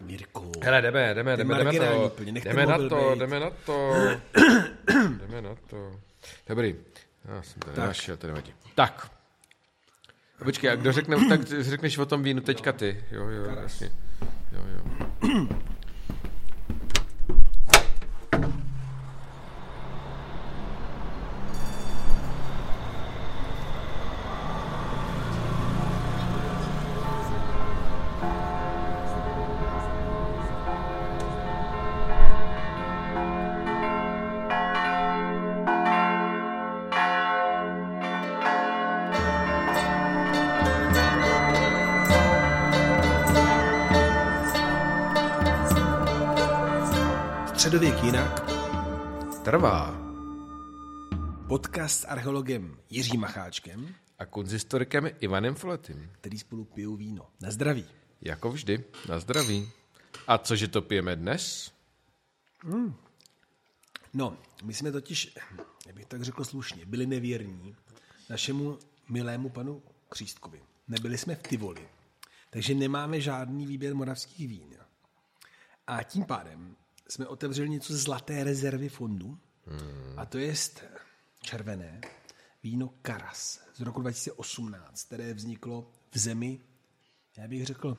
Mirku. Hele, jdeme, jdeme, jdeme, jdeme na to. Jdeme na to, jdeme na to. jdeme na to. Dobrý. Já jsem to nenašel, to nevadí. Tak. Počkej, a kdo řekne, tak řekneš o tom vínu teďka ty. Jo, jo, jasně. Jo, jo. Středověk jinak. Trvá. Podcast s archeologem Jiřím Macháčkem, A konzistorikem Ivanem Foletým. který spolu pijou víno. Na zdraví. Jako vždy, na zdraví. A cože to pijeme dnes? No, my jsme totiž, jak bych tak řekl slušně, byli nevěrní našemu milému panu Křístkovi. Nebyli jsme v Tivoli, takže nemáme žádný výběr moravských vín. A tím pádem jsme otevřeli něco zlaté rezervy fondu, a to je červené víno Karas z roku 2018, které vzniklo v zemi, já bych řekl,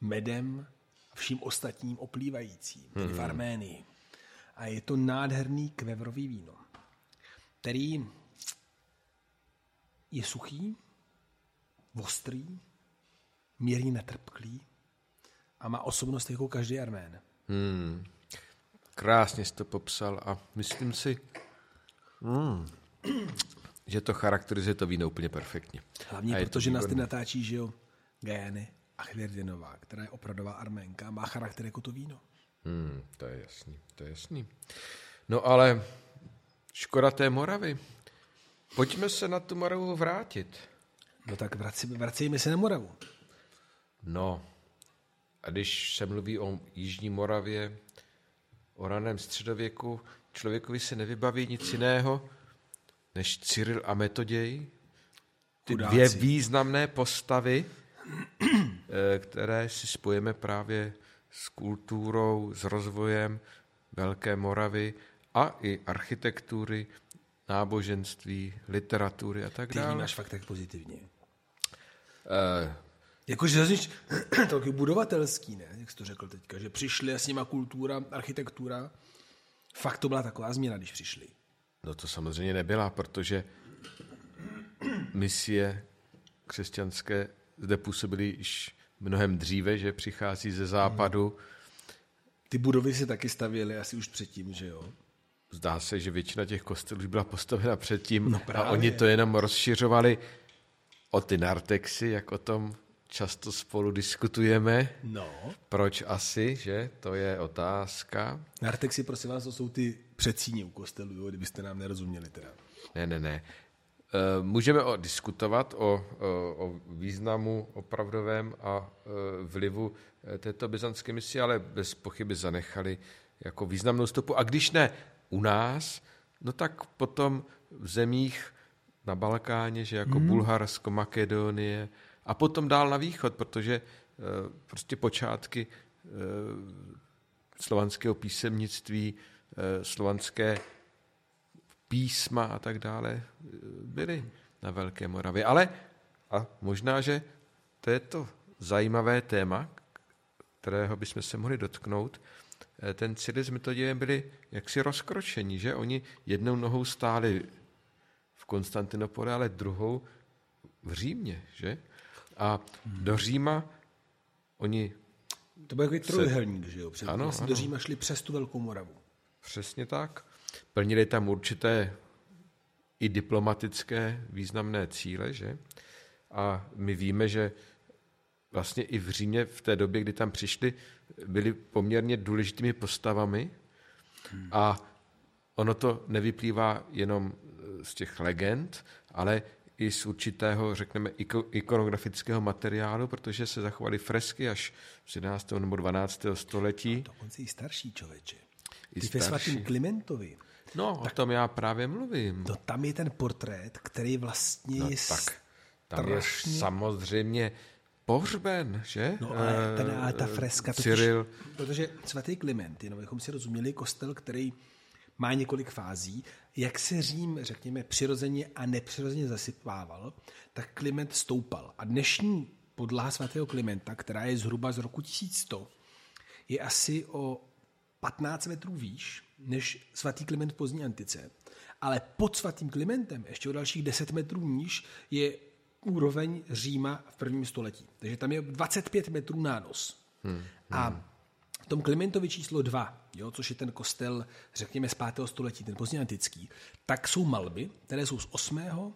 medem a vším ostatním oplývajícím, tedy v Arménii. A je to nádherný kvevrový víno, který je suchý, ostrý, mírně netrpklý a má osobnost jako každý Armén. Krásně jsi to popsal a myslím si, mm, že to charakterizuje to víno úplně perfektně. Hlavně A je to protože nás ty natáčí, že jo, Gajany a Chvěrdinová, která je opravdová arménka má charakter jako to víno. Hmm, to je jasný, to je jasný. No ale škoda té Moravy. Pojďme se na tu Moravu vrátit. No tak vrací, vracejme se na Moravu. No, a když se mluví o Jižní Moravě, o raném středověku, člověkovi se nevybaví nic jiného, než Cyril a Metoděj, ty Chudáci. dvě významné postavy, eh, které si spojíme právě s kulturou, s rozvojem Velké Moravy a i architektury, náboženství, literatury a tak Ty dále. vnímáš fakt tak pozitivně. Eh, Jakože zase to taky budovatelský, ne? Jak jsi to řekl teďka, že přišli a s nima kultura, architektura. Fakt to byla taková změna, když přišli. No to samozřejmě nebyla, protože misie křesťanské zde působily již mnohem dříve, že přichází ze západu. Ty budovy se taky stavěly asi už předtím, že jo? Zdá se, že většina těch kostelů už byla postavena předtím No a oni to jenom rozšiřovali o ty nartexy, jak o tom často spolu diskutujeme. No. Proč asi, že? To je otázka. Nartexy, prosím vás, to jsou ty předsíně u kostelů, jo? kdybyste nám nerozuměli teda. Ne, ne, ne. Eh, Můžeme o, diskutovat o, o, o významu opravdovém a eh, vlivu eh, této byzantské misie, ale bez pochyby zanechali jako významnou stopu. A když ne u nás, no tak potom v zemích na Balkáně, že jako hmm. Bulharsko, Makedonie a potom dál na východ, protože eh, prostě počátky eh, slovanského písemnictví, eh, slovanské písma a tak dále byly na Velké Moravě. Ale a možná, že to je to zajímavé téma, kterého bychom se mohli dotknout. Ten Cyril s Metodějem byli jaksi rozkročení, že? Oni jednou nohou stáli v Konstantinopole, ale druhou v Římě, že? A do Říma oni To byl takový trojuhelník, že jo? Před, Ano, vlastně ano. do Říma šli přes tu Velkou Moravu. Přesně tak. Plnili tam určité i diplomatické významné cíle, že? A my víme, že vlastně i v Římě v té době, kdy tam přišli, byli poměrně důležitými postavami a ono to nevyplývá jenom z těch legend, ale i z určitého, řekneme, iko- ikonografického materiálu, protože se zachovaly fresky až z 11. nebo 12. století. Dokonce i starší člověče. I Ty ve starší. svatým Klimentovi, No, o tom já právě mluvím. no tam je ten portrét, který vlastně No, je tak tam je strašně... samozřejmě pohřben, že? No ale ta, ale ta freska, totiž, Cyril. protože svatý Kliment, jenom bychom si rozuměli, kostel, který má několik fází, jak se Řím, řekněme, přirozeně a nepřirozeně zasypával, tak Kliment stoupal. A dnešní podlaha svatého Klimenta, která je zhruba z roku 1100, je asi o 15 metrů výš než svatý Kliment v pozdní antice. Ale pod svatým Klimentem, ještě o dalších 10 metrů níž, je úroveň Říma v prvním století. Takže tam je 25 metrů nános. Hmm, hmm. A v tom Klimentovi číslo 2, jo, což je ten kostel, řekněme, z 5. století, ten pozdně antický, tak jsou malby, které jsou z 8.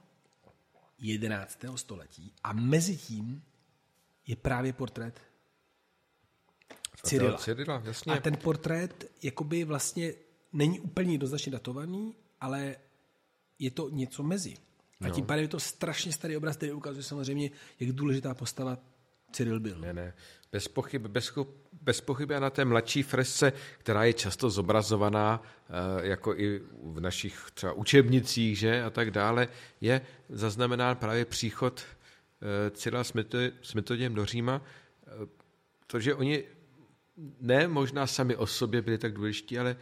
11. století a mezi tím je právě portrét Cyrila. Cyrila jasně. A ten portrét jakoby vlastně není úplně jednoznačně datovaný, ale je to něco mezi. A tím pádem je to strašně starý obraz, který ukazuje samozřejmě, jak důležitá postava Cyril byl. Ne, ne. Bez pochyby, bez, bez pochyby a na té mladší fresce, která je často zobrazovaná, eh, jako i v našich třeba učebnicích, že, a tak dále, je zaznamenán právě příchod eh, Cyrila s Metoděm do Říma, protože oni ne možná sami o sobě byli tak důležití, ale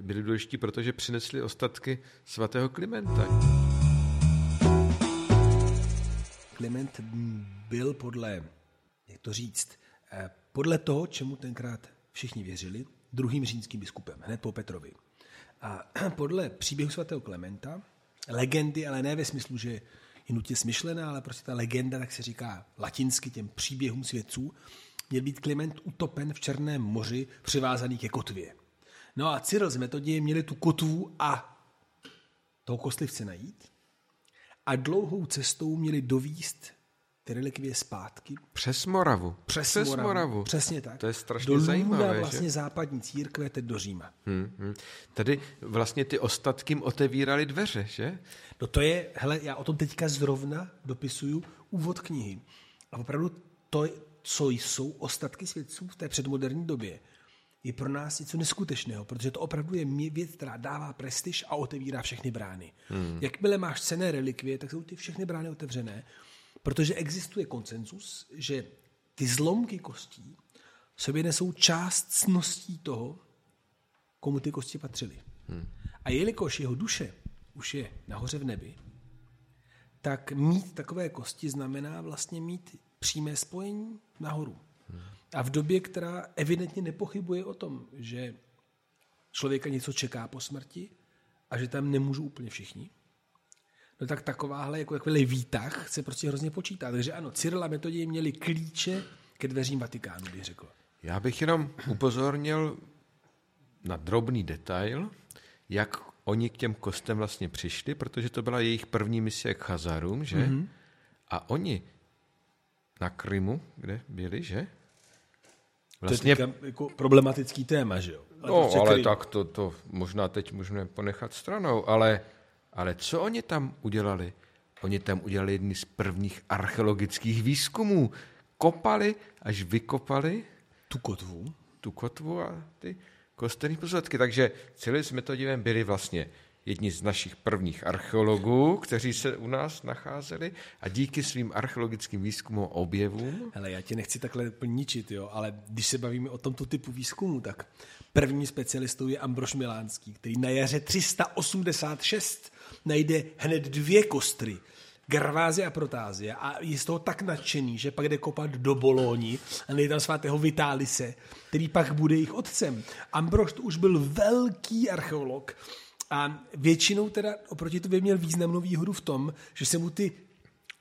byli důležití, protože přinesli ostatky svatého Klimenta. Klement byl podle, jak to říct, eh, podle toho, čemu tenkrát všichni věřili, druhým římským biskupem, hned po Petrovi. A podle příběhu svatého Klementa, legendy, ale ne ve smyslu, že je nutně smyšlená, ale prostě ta legenda, tak se říká latinsky těm příběhům svědců, měl být Klement utopen v Černém moři, přivázaný ke kotvě. No a Cyril z Metodie měli tu kotvu a toho kostlivce najít a dlouhou cestou měli dovíst ty relikvie zpátky. Přes Moravu. Přes, Přes Moravu. Moravu. Přesně tak. To je strašně do zajímavé. vlastně že? západní církve, teď do Říma. Hmm, hmm. Tady vlastně ty ostatky otevírali dveře, že? No to je, hele, já o tom teďka zrovna dopisuju úvod knihy. A opravdu to, co jsou ostatky svědců v té předmoderní době, je pro nás něco neskutečného, protože to opravdu je věc, která dává prestiž a otevírá všechny brány. Hmm. Jakmile máš cené relikvie, tak jsou ty všechny brány otevřené, protože existuje konsenzus, že ty zlomky kostí v sobě nesou část cností toho, komu ty kosti patřily. Hmm. A jelikož jeho duše už je nahoře v nebi, tak mít takové kosti znamená vlastně mít přímé spojení nahoru. A v době, která evidentně nepochybuje o tom, že člověka něco čeká po smrti a že tam nemůžou úplně všichni, no tak takováhle jako takový výtah se prostě hrozně počítá. Takže ano, Cyril a Metodě měli klíče ke dveřím Vatikánu, bych řekl. Já bych jenom upozornil na drobný detail, jak oni k těm kostem vlastně přišli, protože to byla jejich první misie k Chazarům, že? Mm-hmm. A oni na Krymu, kde byli, že? Vlastně... To je jako problematický téma, že jo? Ale no, ale Krym. tak to, to možná teď můžeme ponechat stranou, ale, ale co oni tam udělali? Oni tam udělali jedny z prvních archeologických výzkumů. Kopali, až vykopali tu kotvu, tu kotvu a ty kostelní pozůstatky. Takže celý jsme to divem byli vlastně jedni z našich prvních archeologů, kteří se u nás nacházeli a díky svým archeologickým výzkumům a objevům. Hele, já tě nechci takhle ničit, jo, ale když se bavíme o tomto typu výzkumu, tak první specialistou je Ambrož Milánský, který na jaře 386 najde hned dvě kostry, Gervázie a Protázie a je z toho tak nadšený, že pak jde kopat do Bolóni a nejde tam svatého Vitálise, který pak bude jejich otcem. Ambrož to už byl velký archeolog, a většinou teda oproti tobě měl významnou výhodu v tom, že se mu ty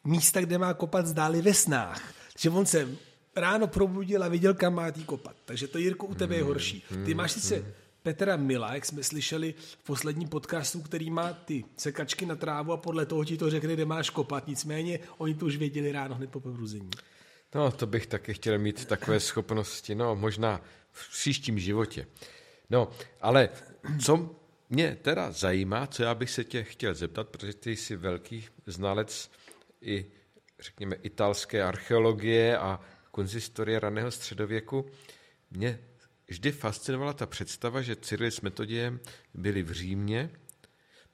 místa, kde má kopat, zdály ve snách. Že on se ráno probudil a viděl, kam má tý kopat. Takže to, Jirko, u tebe je horší. Ty máš sice Petra Mila, jak jsme slyšeli v posledním podcastu, který má ty sekačky na trávu a podle toho ti to řekne, kde máš kopat. Nicméně oni to už věděli ráno hned po pobruzení. No, to bych taky chtěl mít takové schopnosti. No, možná v příštím životě. No, ale co mě teda zajímá, co já bych se tě chtěl zeptat, protože ty jsi velký znalec i, řekněme, italské archeologie a konzistorie raného středověku. Mě vždy fascinovala ta představa, že Cyril s Metodiem byli v Římě,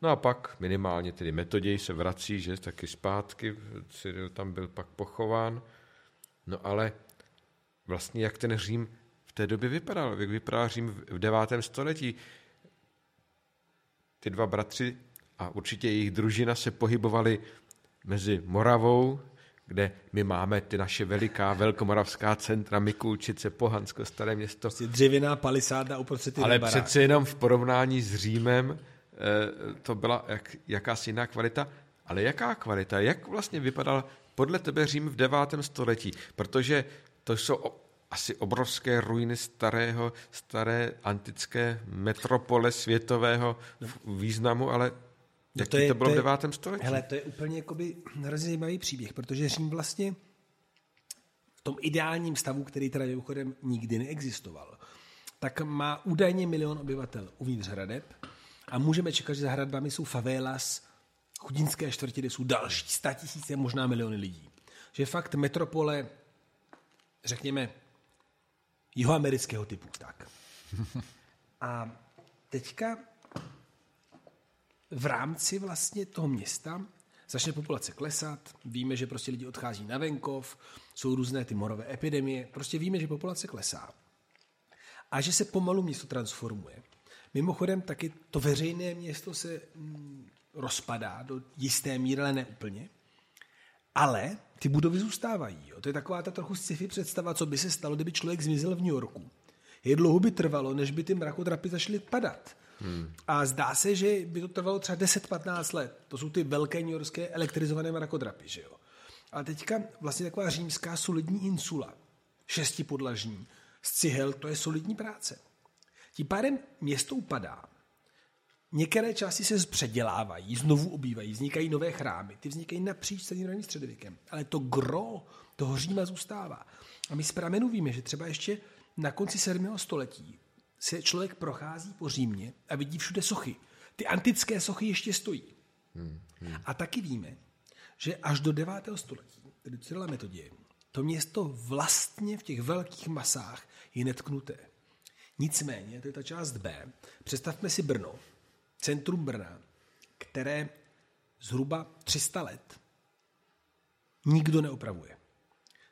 no a pak minimálně tedy Metoděj se vrací, že taky zpátky, Cyril tam byl pak pochován, No ale vlastně jak ten Řím v té době vypadal, jak vypadal Řím v 9. století. Ty dva bratři a určitě jejich družina se pohybovali mezi Moravou, kde my máme ty naše veliká velkomoravská centra, Mikulčice, Pohansko, Staré město. Prostě dřevěná palisáda uprostřed Ale přece jenom v porovnání s Římem eh, to byla jak, jakási jiná kvalita. Ale jaká kvalita? Jak vlastně vypadal podle tebe Řím v 9. století? Protože to jsou asi obrovské ruiny starého, staré antické metropole světového významu, ale No to, je, to bylo to je, v devátém století? Hele, to je úplně jakoby hrozně zajímavý příběh, protože Řím vlastně v tom ideálním stavu, který teda mimochodem nikdy neexistoval, tak má údajně milion obyvatel uvnitř hradeb a můžeme čekat, že za hradbami jsou favelas, chudinské čtvrti, kde jsou další tisíce, možná miliony lidí. Že fakt metropole, řekněme, jihoamerického typu. Tak. A teďka v rámci vlastně toho města začne populace klesat, víme, že prostě lidi odchází na venkov, jsou různé ty morové epidemie, prostě víme, že populace klesá. A že se pomalu město transformuje. Mimochodem taky to veřejné město se mm, rozpadá do jisté míry, ale ne úplně. Ale ty budovy zůstávají. Jo. To je taková ta trochu sci-fi představa, co by se stalo, kdyby člověk zmizel v New Yorku. Jak dlouho by trvalo, než by ty mrakodrapy začaly padat. Hmm. A zdá se, že by to trvalo třeba 10-15 let. To jsou ty velké newyorské elektrizované mrakodrapy. Že jo? A teďka vlastně taková římská solidní insula, šestipodlažní, z cihel, to je solidní práce. Tím pádem město upadá. Některé části se předělávají, znovu obývají, vznikají nové chrámy. Ty vznikají napříč celým středověkem. Ale to gro toho Říma zůstává. A my z pramenu víme, že třeba ještě na konci 7. století se člověk prochází po Římě a vidí všude sochy. Ty antické sochy ještě stojí. Hmm, hmm. A taky víme, že až do 9. století, tedy Cyrila metodě, to město vlastně v těch velkých masách je netknuté. Nicméně, to je ta část B, představme si Brno, centrum Brna, které zhruba 300 let nikdo neopravuje.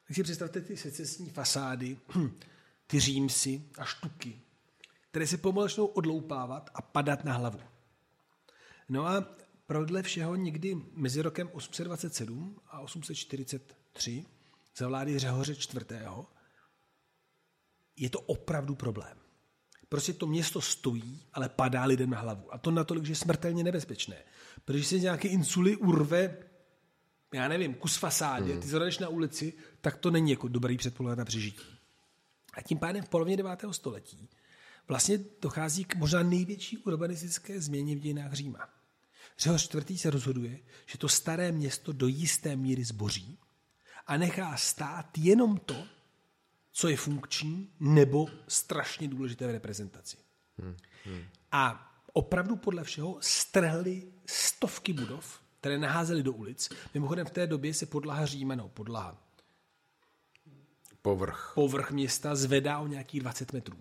Tak si představte ty secesní fasády, ty římsy a štuky, které se pomalu začnou odloupávat a padat na hlavu. No a prodle všeho někdy mezi rokem 827 a 843 za vlády Řehoře IV. je to opravdu problém. Prostě to město stojí, ale padá lidem na hlavu. A to natolik, že je smrtelně nebezpečné. Protože se nějaké insuly urve, já nevím, kus fasádě, hmm. ty zradeš na ulici, tak to není jako dobrý předpoklad na přežití. A tím pádem v polovině 9. století vlastně dochází k možná největší urbanistické změně v dějinách Říma. Řehoř čtvrtý se rozhoduje, že to staré město do jisté míry zboří a nechá stát jenom to, co je funkční nebo strašně důležité v reprezentaci. Hmm, hmm. A opravdu podle všeho strhli stovky budov, které naházely do ulic. Mimochodem v té době se podlaha Říma, no podlaha, povrch. povrch města zvedá o nějakých 20 metrů.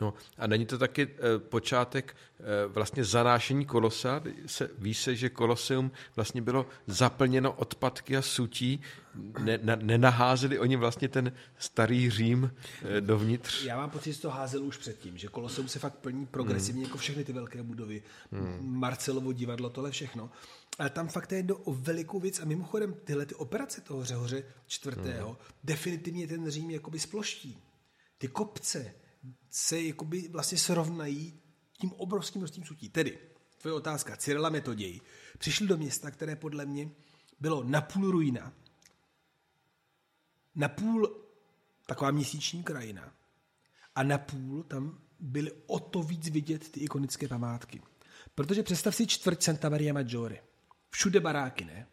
No a není to taky e, počátek e, vlastně zanášení kolosa? Se, ví se, že koloseum vlastně bylo zaplněno odpadky a sutí, ne, na, nenaházeli oni vlastně ten starý Řím e, dovnitř? Já mám pocit, že to házel už předtím, že koloseum se fakt plní progresivně hmm. jako všechny ty velké budovy. Hmm. Marcelovo divadlo, tohle všechno. Ale tam fakt je o velikou věc a mimochodem tyhle ty operace toho Řehoře čtvrtého hmm. definitivně ten Řím jakoby sploští. Ty kopce, se jakoby vlastně srovnají tím obrovským množstvím sutí. Tedy, tvoje otázka, Cyrila Metoděj, přišli do města, které podle mě bylo napůl ruina, napůl taková měsíční krajina a napůl tam byly o to víc vidět ty ikonické památky. Protože představ si čtvrť Santa Maria Maggiore. Všude baráky, ne?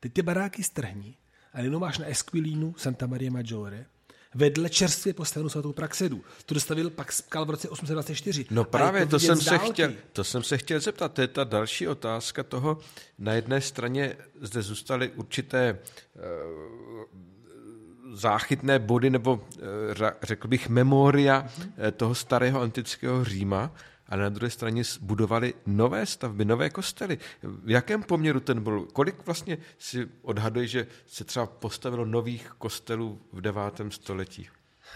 Teď ty baráky strhni a jenom máš na Esquilínu Santa Maria Maggiore vedle čerstvě postavenou svatou Praxedu. To dostavil pak Skal v roce 824. No právě, to jsem, se chtěl, to jsem se chtěl zeptat. To je ta další otázka toho. Na jedné straně zde zůstaly určité uh, záchytné body, nebo uh, řekl bych memoria uh, toho starého antického Říma, ale na druhé straně budovali nové stavby, nové kostely. V jakém poměru ten byl? Kolik vlastně si odhaduje, že se třeba postavilo nových kostelů v devátém století?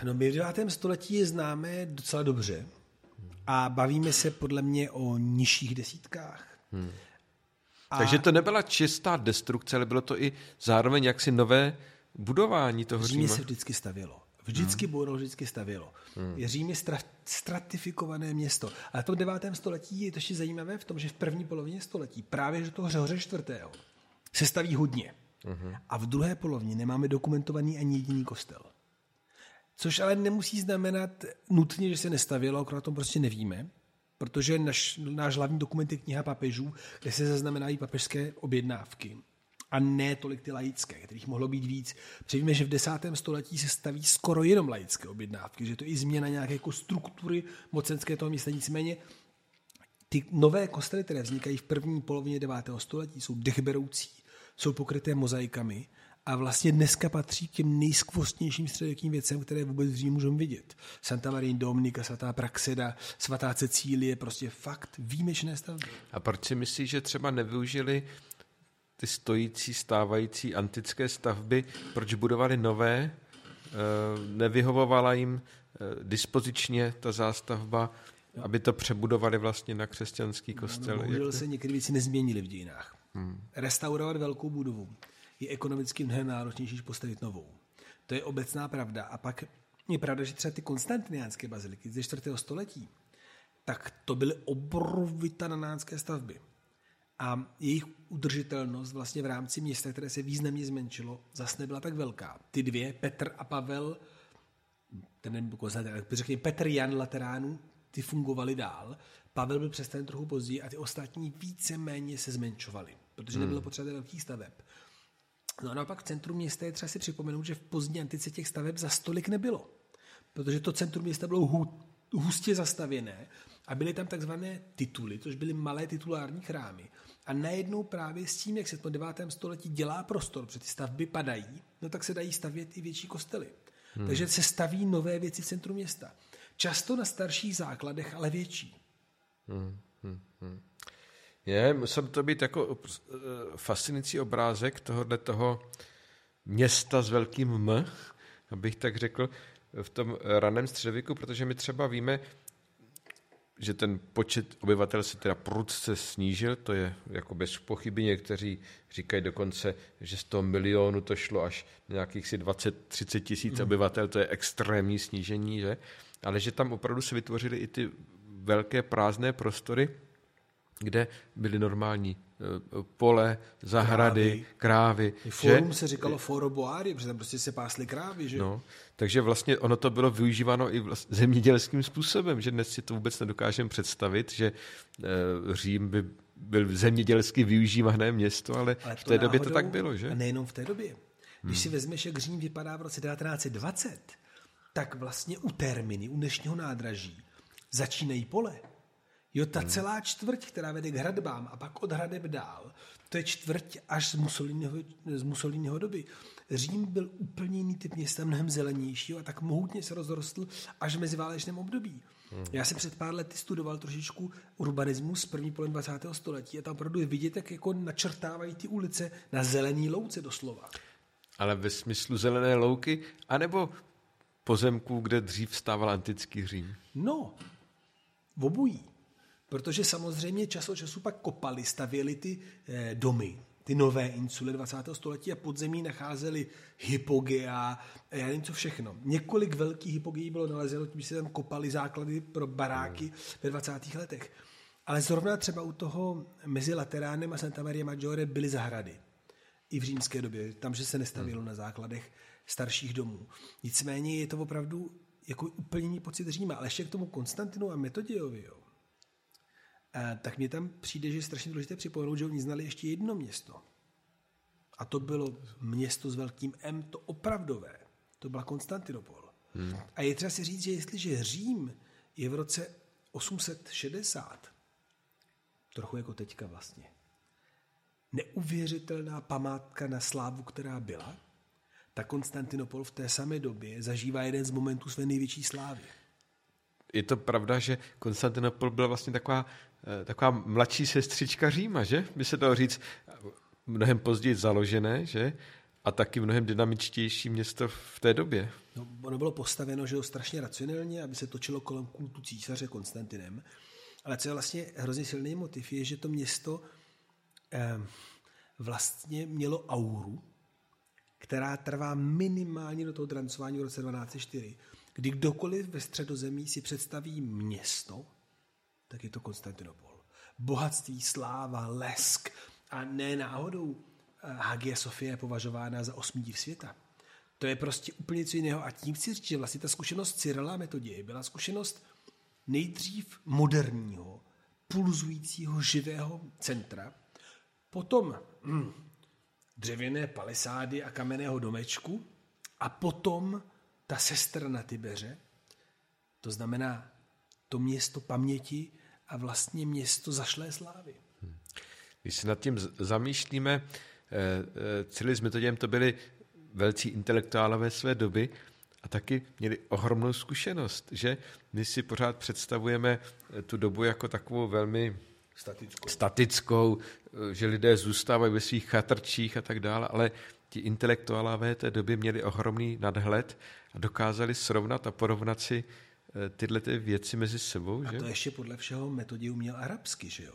No my v devátém století je známe docela dobře a bavíme se podle mě o nižších desítkách. Hmm. A... Takže to nebyla čistá destrukce, ale bylo to i zároveň jaksi nové budování toho Římě se vždycky stavělo. Vždycky hmm. bouro, vždycky stavělo. Hmm. Řím je stra- stratifikované město. Ale v tom devátém století je to ještě zajímavé v tom, že v první polovině století, právě že toho Řehoře čtvrtého, se staví hodně. Hmm. A v druhé polovině nemáme dokumentovaný ani jediný kostel. Což ale nemusí znamenat nutně, že se nestavělo, akorát tom prostě nevíme, protože naš, náš hlavní dokument je kniha papežů, kde se zaznamenají papežské objednávky a ne tolik ty laické, kterých mohlo být víc. Přivíme, že v desátém století se staví skoro jenom laické objednávky, že to je i změna nějaké jako struktury mocenské toho místa. Nicméně ty nové kostely, které vznikají v první polovině 9. století, jsou dechberoucí, jsou pokryté mozaikami a vlastně dneska patří k těm nejskvostnějším středověkým věcem, které vůbec v můžeme vidět. Santa Maria Dominika, svatá Praxeda, svatá Cecílie, prostě fakt výjimečné stavby. A proč si myslíš, že třeba nevyužili ty stojící, stávající antické stavby, proč budovali nové, eh, nevyhovovala jim eh, dispozičně ta zástavba, aby to přebudovali vlastně na křesťanský kostel. No, no, bohužel se některé věci nezměnily v dějinách. Hmm. Restaurovat velkou budovu je ekonomicky mnohem náročnější, než postavit novou. To je obecná pravda. A pak je pravda, že třeba ty konstantiniánské baziliky ze 4. století, tak to byly obrovitánské stavby. A jejich udržitelnost vlastně v rámci města, které se významně zmenšilo, zase nebyla tak velká. Ty dvě, Petr a Pavel, ten nevím, řekněme Petr Jan Lateránů, ty fungovaly dál. Pavel byl přestaven trochu později a ty ostatní více-méně se zmenšovaly, protože nebylo hmm. potřeba velkých staveb. No a naopak v centru města je třeba si připomenout, že v pozdní antice těch staveb za stolik nebylo. Protože to centrum města bylo hů, hustě zastavěné a byly tam takzvané tituly, což byly malé titulární chrámy. A najednou právě s tím, jak se v 9. století dělá prostor, protože ty stavby padají, no tak se dají stavět i větší kostely. Hmm. Takže se staví nové věci v centru města. Často na starších základech, ale větší. Hmm. Hmm. Hmm. Je, musel to být jako eh, fascinující obrázek tohohle toho města s velkým M, abych tak řekl, v tom raném středověku, protože my třeba víme, že ten počet obyvatel se teda prudce snížil, to je jako bez pochyby, někteří říkají dokonce, že z toho milionu to šlo až nějakých si 20-30 tisíc mm. obyvatel, to je extrémní snížení, že? ale že tam opravdu se vytvořily i ty velké prázdné prostory, kde byly normální pole, zahrady, krávy. krávy Forum že? se říkalo foro boári, protože tam prostě se pásly krávy. Že? No, takže vlastně ono to bylo využíváno i vlastně zemědělským způsobem, že dnes si to vůbec nedokážeme představit, že e, Řím by byl zemědělsky využívané město, ale, ale v té době to tak bylo, že? A nejenom v té době. Když hmm. si vezmeš, jak Řím vypadá v roce 1920, tak vlastně u terminy, u dnešního nádraží, začínají pole. Jo, ta hmm. celá čtvrť, která vede k hradbám a pak od hradeb dál, to je čtvrť až z Mussoliniho, z Mussoliniho doby. Řím byl úplně jiný typ města, mnohem zelenější a tak mohutně se rozrostl až v meziválečném období. Hmm. Já jsem před pár lety studoval trošičku urbanismus první poloviny 20. století a tam opravdu je vidět, jak jako načrtávají ty ulice na zelený louce doslova. Ale ve smyslu zelené louky, anebo pozemků, kde dřív stával antický Řím? No, v obojí. Protože samozřejmě čas od času pak kopali, stavěli ty eh, domy, ty nové insule 20. století a podzemí nacházeli hypogea, a já nevím co všechno. Několik velkých hypogeí bylo nalezeno, když se tam kopali základy pro baráky ve 20. letech. Ale zrovna třeba u toho mezi Lateránem a Santa Maria Maggiore byly zahrady. I v římské době, tam, že se nestavilo hmm. na základech starších domů. Nicméně je to opravdu jako úplně jiný pocit Říma. Ale ještě k tomu Konstantinu a Metodiovi, jo tak mě tam přijde, že je strašně důležité připomenout, že oni znali ještě jedno město. A to bylo město s velkým M, to opravdové. To byla Konstantinopol. Hmm. A je třeba si říct, že jestliže Řím je v roce 860, trochu jako teďka vlastně, neuvěřitelná památka na slávu, která byla, tak Konstantinopol v té samé době zažívá jeden z momentů své největší slávy. Je to pravda, že Konstantinopol byla vlastně taková, eh, taková mladší sestřička Říma, že? By se dalo říct, mnohem později založené, že? A taky mnohem dynamičtější město v té době. No, ono bylo postaveno, že jo, strašně racionálně, aby se točilo kolem kultu císaře Konstantinem. Ale co je vlastně hrozně silný motiv, je, že to město eh, vlastně mělo auru, která trvá minimálně do toho drancování v roce 1204, kdy kdokoliv ve středozemí si představí město, tak je to Konstantinopol. Bohatství, sláva, lesk a ne náhodou eh, Hagia Sofie je považována za osmý div světa. To je prostě úplně něco jiného. A tím chci říct, že vlastně ta zkušenost Cyrila Metoděje byla zkušenost nejdřív moderního, pulzujícího, živého centra, potom hm, dřevěné palisády a kamenného domečku a potom ta sestra na Tibeře, to znamená to město paměti a vlastně město zašlé slávy. Když se nad tím zamýšlíme, eh, eh, celý s metoděm to byli velcí intelektuálové své doby a taky měli ohromnou zkušenost, že my si pořád představujeme eh, tu dobu jako takovou velmi statickou, statickou že lidé zůstávají ve svých chatrčích a tak dále, ale ti intelektuálové té doby měli ohromný nadhled a dokázali srovnat a porovnat si tyhle ty věci mezi sebou. A že? to ještě podle všeho metodě uměl arabsky, že jo?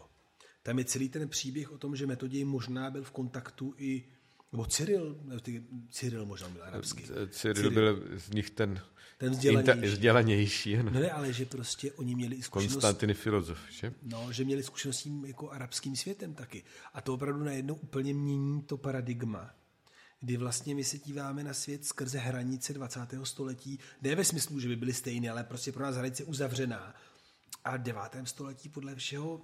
Tam je celý ten příběh o tom, že Metoděj možná byl v kontaktu i nebo Cyril, ty, Cyril možná byl arabský. Cyril, Cyril byl z nich ten, ten vzdělanější. vzdělanější no ne, ale že prostě oni měli i zkušenost... Konstantiny filozof, že? No, že měli zkušenost s tím jako arabským světem taky. A to opravdu najednou úplně mění to paradigma, kdy vlastně my se díváme na svět skrze hranice 20. století, ne ve smyslu, že by byly stejné, ale prostě pro nás hranice uzavřená. A v 9. století podle všeho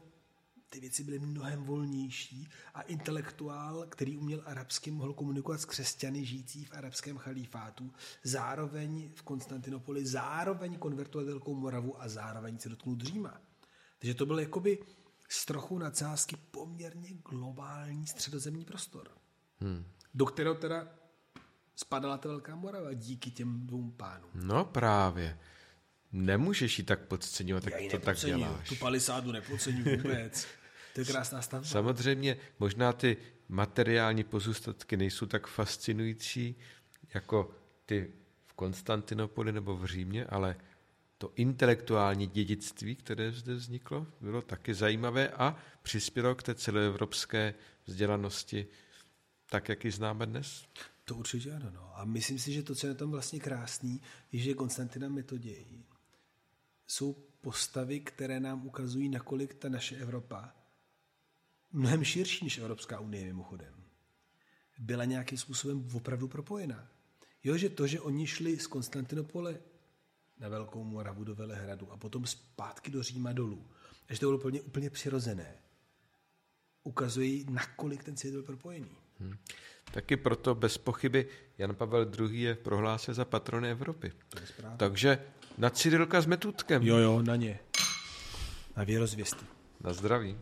ty věci byly mnohem volnější a intelektuál, který uměl arabsky, mohl komunikovat s křesťany žijící v arabském chalífátu, zároveň v Konstantinopoli, zároveň konvertovat Velkou Moravu a zároveň se dotknout Říma. Takže to byl jakoby z trochu nadsázky poměrně globální středozemní prostor, hmm. Do kterého teda spadala ta Velká Morava díky těm dvou pánům. No právě. Nemůžeš ji tak podceňovat, tak to tak děláš. Tu palisádu nepodceňuji vůbec. To je krásná stavba. Samozřejmě možná ty materiální pozůstatky nejsou tak fascinující jako ty v Konstantinopoli nebo v Římě, ale to intelektuální dědictví, které zde vzniklo, bylo taky zajímavé a přispělo k té celoevropské vzdělanosti, tak, jak ji známe dnes? To určitě ano. No. A myslím si, že to, co je na tom vlastně krásný, je, že Konstantina Metoděj jsou postavy, které nám ukazují, nakolik ta naše Evropa mnohem širší než Evropská unie mimochodem, byla nějakým způsobem opravdu propojená. Jo, že to, že oni šli z Konstantinopole na Velkou Moravu do Velehradu a potom zpátky do Říma dolů, že to bylo úplně, úplně přirozené, ukazují, nakolik ten svět byl propojený. Hmm. Taky proto bez pochyby Jan Pavel II. je prohlásil za patrony Evropy. To je správně. Takže na Cyrilka s Metutkem. Jo, jo, na ně. Na věrozvěsty. Na zdraví.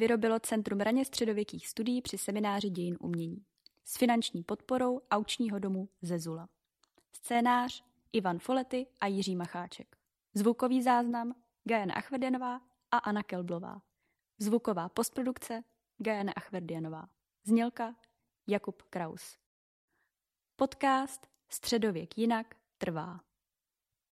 Vyrobilo Centrum raně středověkých studií při semináři dějin umění s finanční podporou aučního domu Zezula. Scénář Ivan Folety a Jiří Macháček. Zvukový záznam Gajana Achverdianová a Anna Kelblová. Zvuková postprodukce Gajana Achverdianová. Znělka Jakub Kraus. Podcast Středověk jinak trvá.